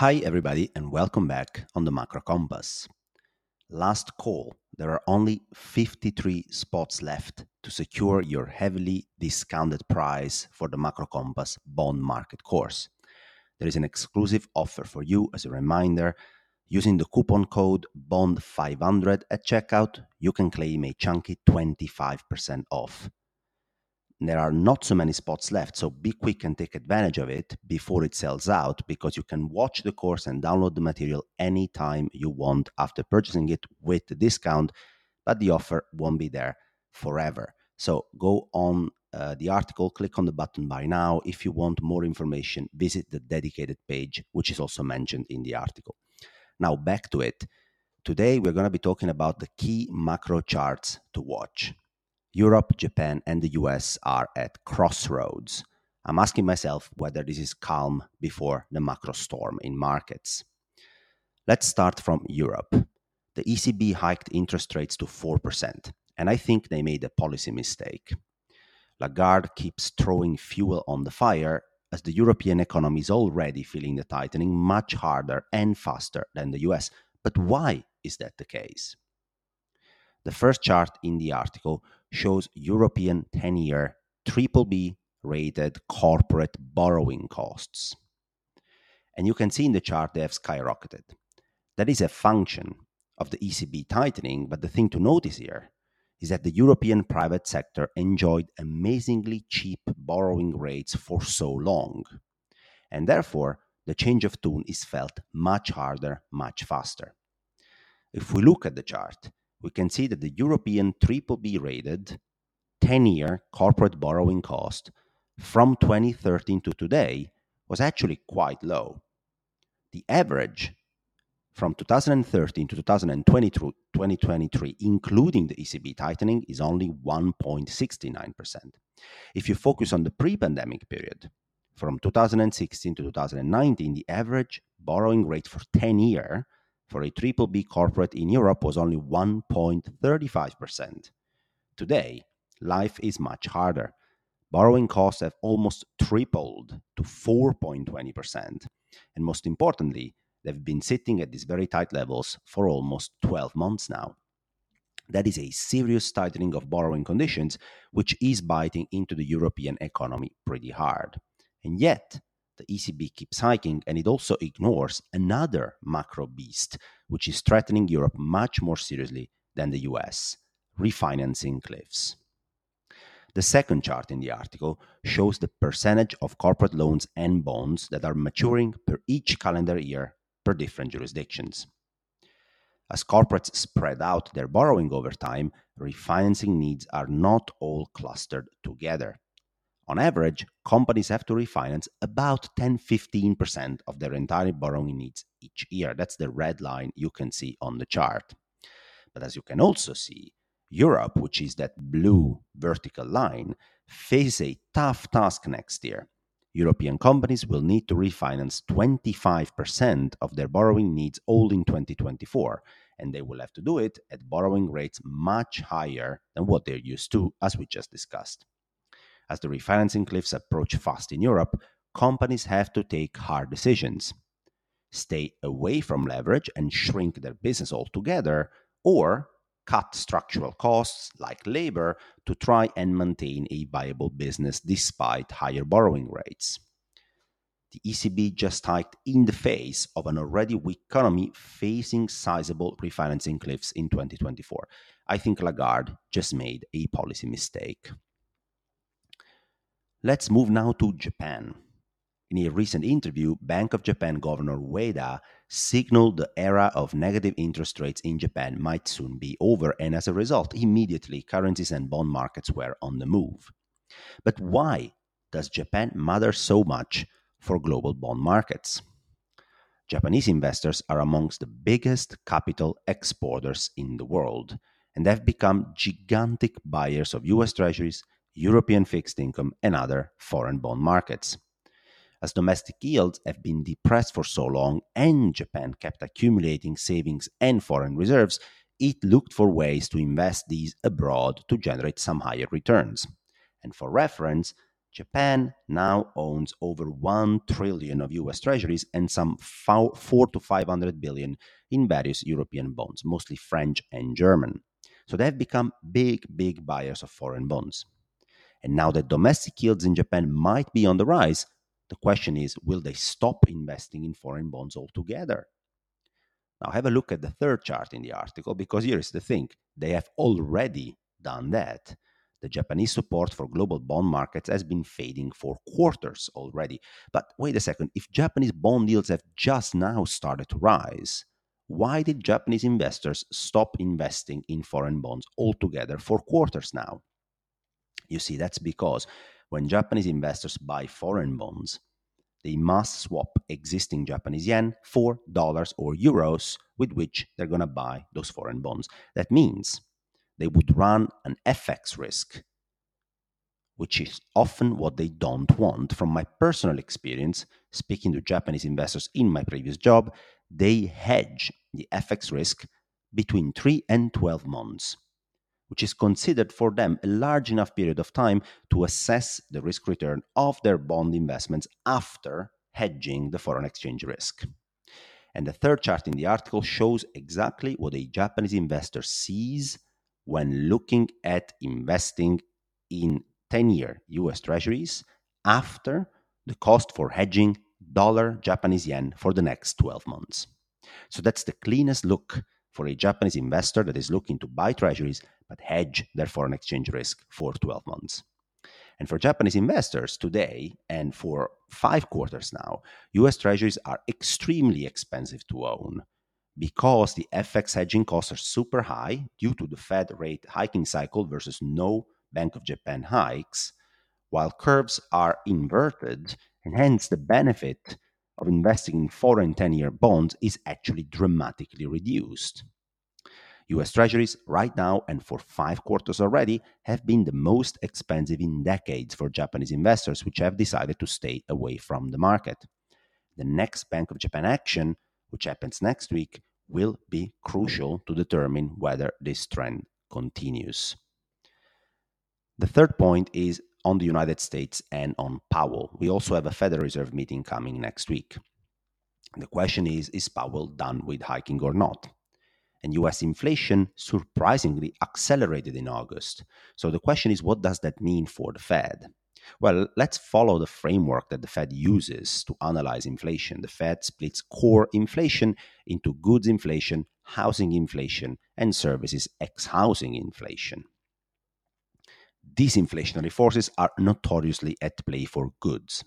Hi, everybody, and welcome back on the Macro Compass. Last call, there are only 53 spots left to secure your heavily discounted price for the Macro Compass bond market course. There is an exclusive offer for you as a reminder. Using the coupon code BOND500 at checkout, you can claim a chunky 25% off there are not so many spots left, so be quick and take advantage of it before it sells out because you can watch the course and download the material anytime you want after purchasing it with the discount, but the offer won't be there forever. So go on uh, the article, click on the button buy now. If you want more information, visit the dedicated page, which is also mentioned in the article. Now, back to it. Today, we're going to be talking about the key macro charts to watch. Europe, Japan, and the US are at crossroads. I'm asking myself whether this is calm before the macro storm in markets. Let's start from Europe. The ECB hiked interest rates to 4%, and I think they made a policy mistake. Lagarde keeps throwing fuel on the fire as the European economy is already feeling the tightening much harder and faster than the US. But why is that the case? The first chart in the article shows European 10 year triple B rated corporate borrowing costs. And you can see in the chart they have skyrocketed. That is a function of the ECB tightening, but the thing to notice here is that the European private sector enjoyed amazingly cheap borrowing rates for so long. And therefore, the change of tune is felt much harder, much faster. If we look at the chart, we can see that the European BBB rated 10 year corporate borrowing cost from 2013 to today was actually quite low. The average from 2013 to 2023, including the ECB tightening, is only 1.69%. If you focus on the pre pandemic period, from 2016 to 2019, the average borrowing rate for 10 year for a triple B corporate in Europe was only 1.35%. Today, life is much harder. Borrowing costs have almost tripled to 4.20%. And most importantly, they've been sitting at these very tight levels for almost 12 months now. That is a serious tightening of borrowing conditions, which is biting into the European economy pretty hard. And yet, the ECB keeps hiking and it also ignores another macro beast, which is threatening Europe much more seriously than the US refinancing cliffs. The second chart in the article shows the percentage of corporate loans and bonds that are maturing per each calendar year per different jurisdictions. As corporates spread out their borrowing over time, refinancing needs are not all clustered together. On average, companies have to refinance about 10 15% of their entire borrowing needs each year. That's the red line you can see on the chart. But as you can also see, Europe, which is that blue vertical line, faces a tough task next year. European companies will need to refinance 25% of their borrowing needs all in 2024, and they will have to do it at borrowing rates much higher than what they're used to, as we just discussed. As the refinancing cliffs approach fast in Europe, companies have to take hard decisions stay away from leverage and shrink their business altogether, or cut structural costs like labor to try and maintain a viable business despite higher borrowing rates. The ECB just hiked in the face of an already weak economy facing sizable refinancing cliffs in 2024. I think Lagarde just made a policy mistake. Let's move now to Japan. In a recent interview, Bank of Japan Governor Ueda signaled the era of negative interest rates in Japan might soon be over, and as a result, immediately currencies and bond markets were on the move. But why does Japan matter so much for global bond markets? Japanese investors are amongst the biggest capital exporters in the world, and have become gigantic buyers of US treasuries, European fixed income, and other foreign bond markets. As domestic yields have been depressed for so long and Japan kept accumulating savings and foreign reserves, it looked for ways to invest these abroad to generate some higher returns. And for reference, Japan now owns over 1 trillion of US treasuries and some 4 to 500 billion in various European bonds, mostly French and German. So they have become big, big buyers of foreign bonds. And now that domestic yields in Japan might be on the rise, the question is will they stop investing in foreign bonds altogether? Now, have a look at the third chart in the article because here is the thing they have already done that. The Japanese support for global bond markets has been fading for quarters already. But wait a second, if Japanese bond yields have just now started to rise, why did Japanese investors stop investing in foreign bonds altogether for quarters now? You see, that's because when Japanese investors buy foreign bonds, they must swap existing Japanese yen for dollars or euros with which they're going to buy those foreign bonds. That means they would run an FX risk, which is often what they don't want. From my personal experience, speaking to Japanese investors in my previous job, they hedge the FX risk between 3 and 12 months, which is considered for them a large enough period of time to assess the risk return of their bond investments after hedging the foreign exchange risk. And the third chart in the article shows exactly what a Japanese investor sees when looking at investing in 10 year US treasuries after the cost for hedging dollar Japanese yen for the next 12 months. So that's the cleanest look for a Japanese investor that is looking to buy treasuries but hedge their foreign exchange risk for 12 months. And for Japanese investors today, and for five quarters now, US treasuries are extremely expensive to own because the FX hedging costs are super high due to the Fed rate hiking cycle versus no Bank of Japan hikes, while curves are inverted, and hence the benefit of investing in foreign 10 year bonds is actually dramatically reduced. US Treasuries, right now and for five quarters already, have been the most expensive in decades for Japanese investors, which have decided to stay away from the market. The next Bank of Japan action, which happens next week, will be crucial to determine whether this trend continues. The third point is on the United States and on Powell. We also have a Federal Reserve meeting coming next week. The question is Is Powell done with hiking or not? And US inflation surprisingly accelerated in August. So the question is what does that mean for the Fed? Well, let's follow the framework that the Fed uses to analyze inflation. The Fed splits core inflation into goods inflation, housing inflation, and services ex housing inflation. These inflationary forces are notoriously at play for goods.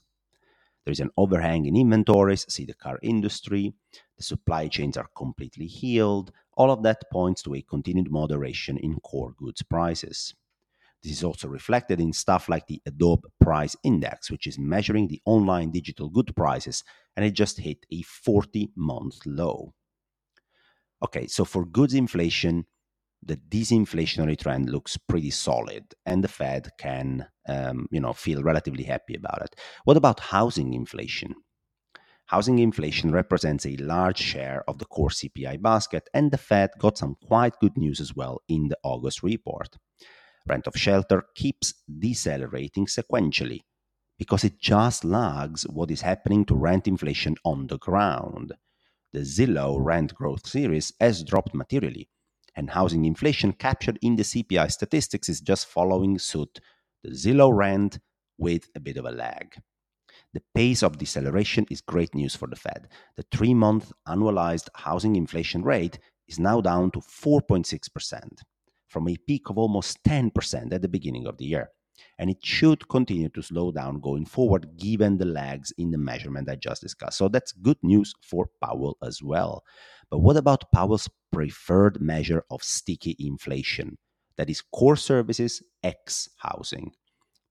There is an overhang in inventories, see the car industry, the supply chains are completely healed. All of that points to a continued moderation in core goods prices. This is also reflected in stuff like the Adobe Price Index, which is measuring the online digital good prices, and it just hit a 40 month low. Okay, so for goods inflation, the disinflationary trend looks pretty solid, and the Fed can, um, you know, feel relatively happy about it. What about housing inflation? Housing inflation represents a large share of the core CPI basket, and the Fed got some quite good news as well in the August report. Rent of shelter keeps decelerating sequentially because it just lags what is happening to rent inflation on the ground. The Zillow rent growth series has dropped materially and housing inflation captured in the CPI statistics is just following suit, the Zillow rent with a bit of a lag. The pace of deceleration is great news for the Fed. The three month annualized housing inflation rate is now down to 4.6%, from a peak of almost 10% at the beginning of the year. And it should continue to slow down going forward given the lags in the measurement I just discussed. So that's good news for Powell as well. But what about Powell's preferred measure of sticky inflation? That is core services ex housing.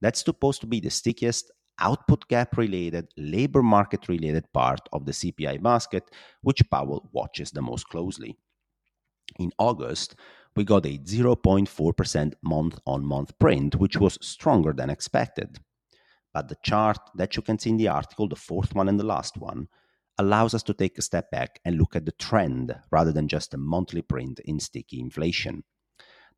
That's supposed to be the stickiest output gap related, labor market related part of the CPI basket, which Powell watches the most closely. In August, we got a 0.4% month on month print, which was stronger than expected. But the chart that you can see in the article, the fourth one and the last one, allows us to take a step back and look at the trend rather than just a monthly print in sticky inflation.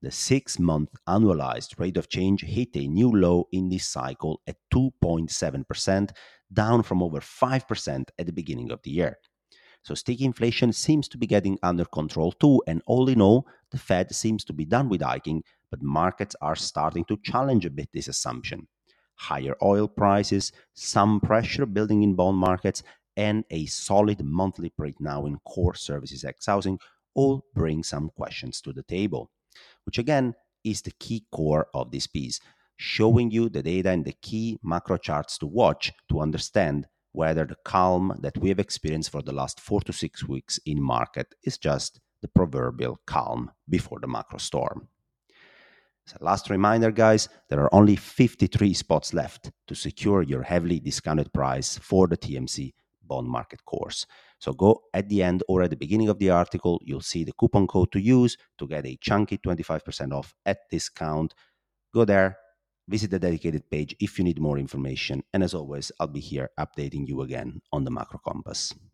the six month annualized rate of change hit a new low in this cycle at 2.7%, down from over 5% at the beginning of the year. So sticky inflation seems to be getting under control too, and all in all, the Fed seems to be done with hiking, but markets are starting to challenge a bit this assumption. Higher oil prices, some pressure building in bond markets, and a solid monthly print now in core services ex housing all bring some questions to the table, which again is the key core of this piece, showing you the data and the key macro charts to watch to understand whether the calm that we have experienced for the last four to six weeks in market is just the proverbial calm before the macro storm. So last reminder, guys, there are only 53 spots left to secure your heavily discounted price for the TMC bond market course. So go at the end or at the beginning of the article, you'll see the coupon code to use to get a chunky 25% off at discount. Go there, visit the dedicated page if you need more information. And as always, I'll be here updating you again on the macro compass.